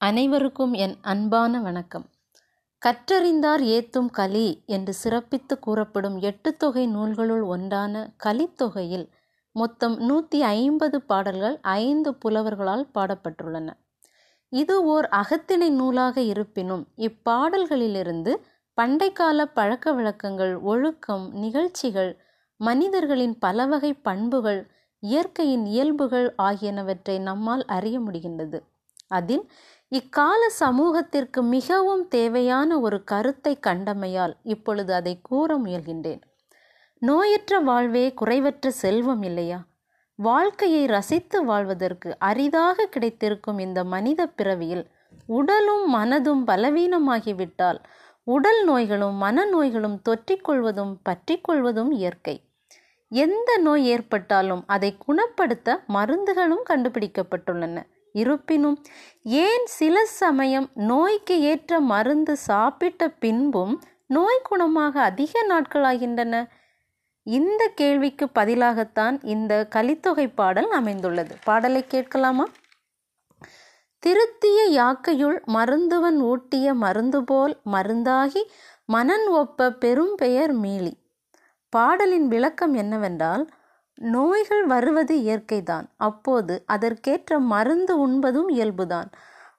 அனைவருக்கும் என் அன்பான வணக்கம். கற்றறிந்தார் ஏத்தும் கலி என்று சிறப்பித்து கூறப்படும் எட்டு தொகை நூல்களுள் ஒன்றான கலித்தொகையில் மொத்தம் நூற்றி ஐம்பது பாடல்கள் ஐந்து புலவர்களால் பாடப்பட்டுள்ளன. இது ஓர் அகத்திணை நூலாக இருப்பினும் இப்பாடல்களிலிருந்து பண்டைக்கால பழக்க வழக்கங்கள் ஒழுக்கம் நிகழ்ச்சிகள் மனிதர்களின் பலவகை பண்புகள் இயற்கையின் இயல்புகள் ஆகியனவற்றை நம்மால் அறிய முடிகின்றது. அதில் இக்கால சமூகத்திற்கு மிகவும் தேவையான ஒரு கருத்தை கண்டமையால் இப்பொழுது அதை கூற முயல்கின்றேன். நோயற்ற வாழ்வே குறைவற்ற செல்வம் இல்லையா? வாழ்க்கையை ரசித்து வாழ்வதற்கு அரிதாக கிடைத்திருக்கும் இந்த மனித பிறவியில் உடலும் மனதும் பலவீனமாகிவிட்டால் உடல் நோய்களும் மனநோய்களும் தொற்றிக்கொள்வதும் பற்றிக்கொள்வதும் இயற்கை. எந்த நோய் ஏற்பட்டாலும் அதை குணப்படுத்த மருந்துகளும் கண்டுபிடிக்கப்பட்டுள்ளன. இருப்பினும் ஏன் சில சமயம் நோய்க்கு ஏற்ற மருந்து சாப்பிட்ட பின்பும் நோய் குணமாக அதிக நாட்களாகின்றன? இந்த கேள்விக்கு பதிலாகத்தான் இந்த கலித்தொகை பாடல் அமைந்துள்ளது. பாடலை கேட்கலாமா? திருத்திய யாக்கையுள் மருந்துவன் ஊட்டிய மருந்து போல் மருந்தாகி மனன் ஒப்ப பெரும் பெயர் மீளி. பாடலின் விளக்கம் என்னவென்றால் நோய்கள் வருவது இயற்கைதான். அப்போது அதற்கேற்ற மருந்து உண்பதும் இயல்புதான்.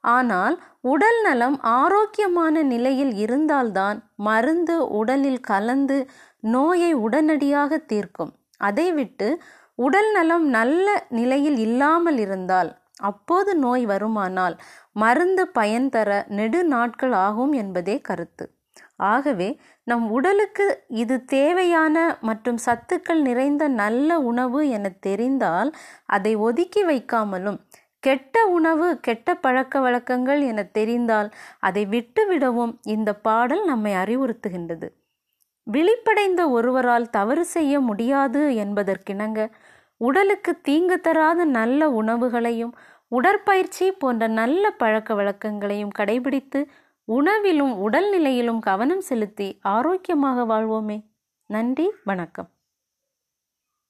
ஆனால் உடல் நலம் ஆரோக்கியமான நிலையில் இருந்தால்தான் மருந்து உடலில் கலந்து நோயை உடனடியாக தீர்க்கும். அதை விட்டு உடல் நலம் நல்ல நிலையில் இல்லாமல் இருந்தால் அப்போது நோய் வருமானால் மருந்து பயன் தர நெடு நாட்கள் ஆகும் என்பதே கருத்து. ஆகவே நம் உடலுக்கு இது தேவையான மற்றும் சத்துக்கள் நிறைந்த நல்ல உணவு என தெரிந்தால் அதை ஒதுக்கி வைக்காமலும் கெட்ட உணவு கெட்ட பழக்க வழக்கங்கள் என தெரிந்தால் அதை விட்டுவிடவும் இந்த பாடல் நம்மை அறிவுறுத்துகின்றது. விழிப்படைந்த ஒருவரால் தவறு செய்ய முடியாது என்பதற்கிணங்க உடலுக்கு தீங்கு தராத நல்ல உணவுகளையும் உடற்பயிற்சி போன்ற நல்ல பழக்க வழக்கங்களையும் கடைபிடித்து உணவிலும் உடல்நிலையிலும் கவனம் செலுத்தி ஆரோக்கியமாக வாழ்வோமே. நன்றி வணக்கம்.